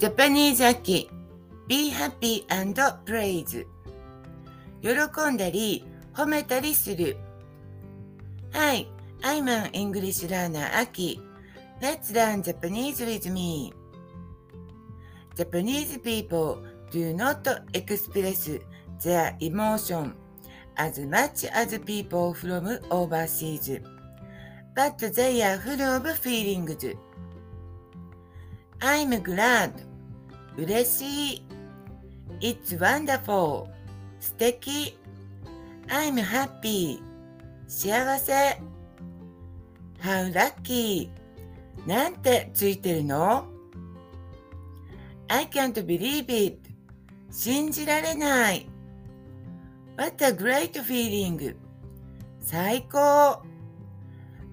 ジャパニーズ秋 Be happy and praise 喜んだり褒めたりする Hi, I'm an English learner Aki Let's learn Japanese with me Japanese people do not express their emotion as much as people from overseas but they are full of feelings I'm glad 嬉しい It's wonderful 素敵 I'm happy 幸せ How lucky なんてついてるの ?I can't believe it 信じられない What a great feeling 最高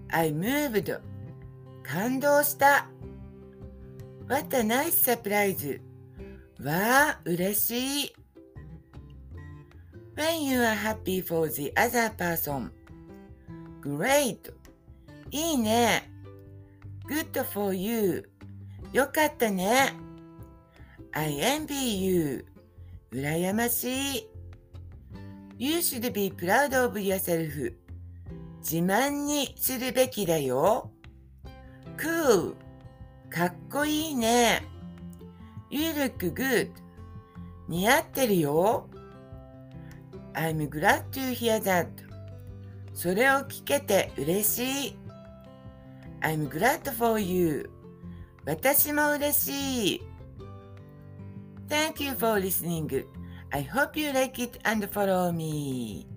I moved 感動した What a nice surprise わあ、嬉しい When you are happy for the other person Great いいね Good for you よかったね I envy you 羨ましい You should be proud of yourself 自慢にするべきだよ Cool かっこいいね You look good 似合ってるよ I'm glad to hear that それを聞けて嬉しい I'm glad for you 私も嬉しい Thank you for listening I hope you like it and follow me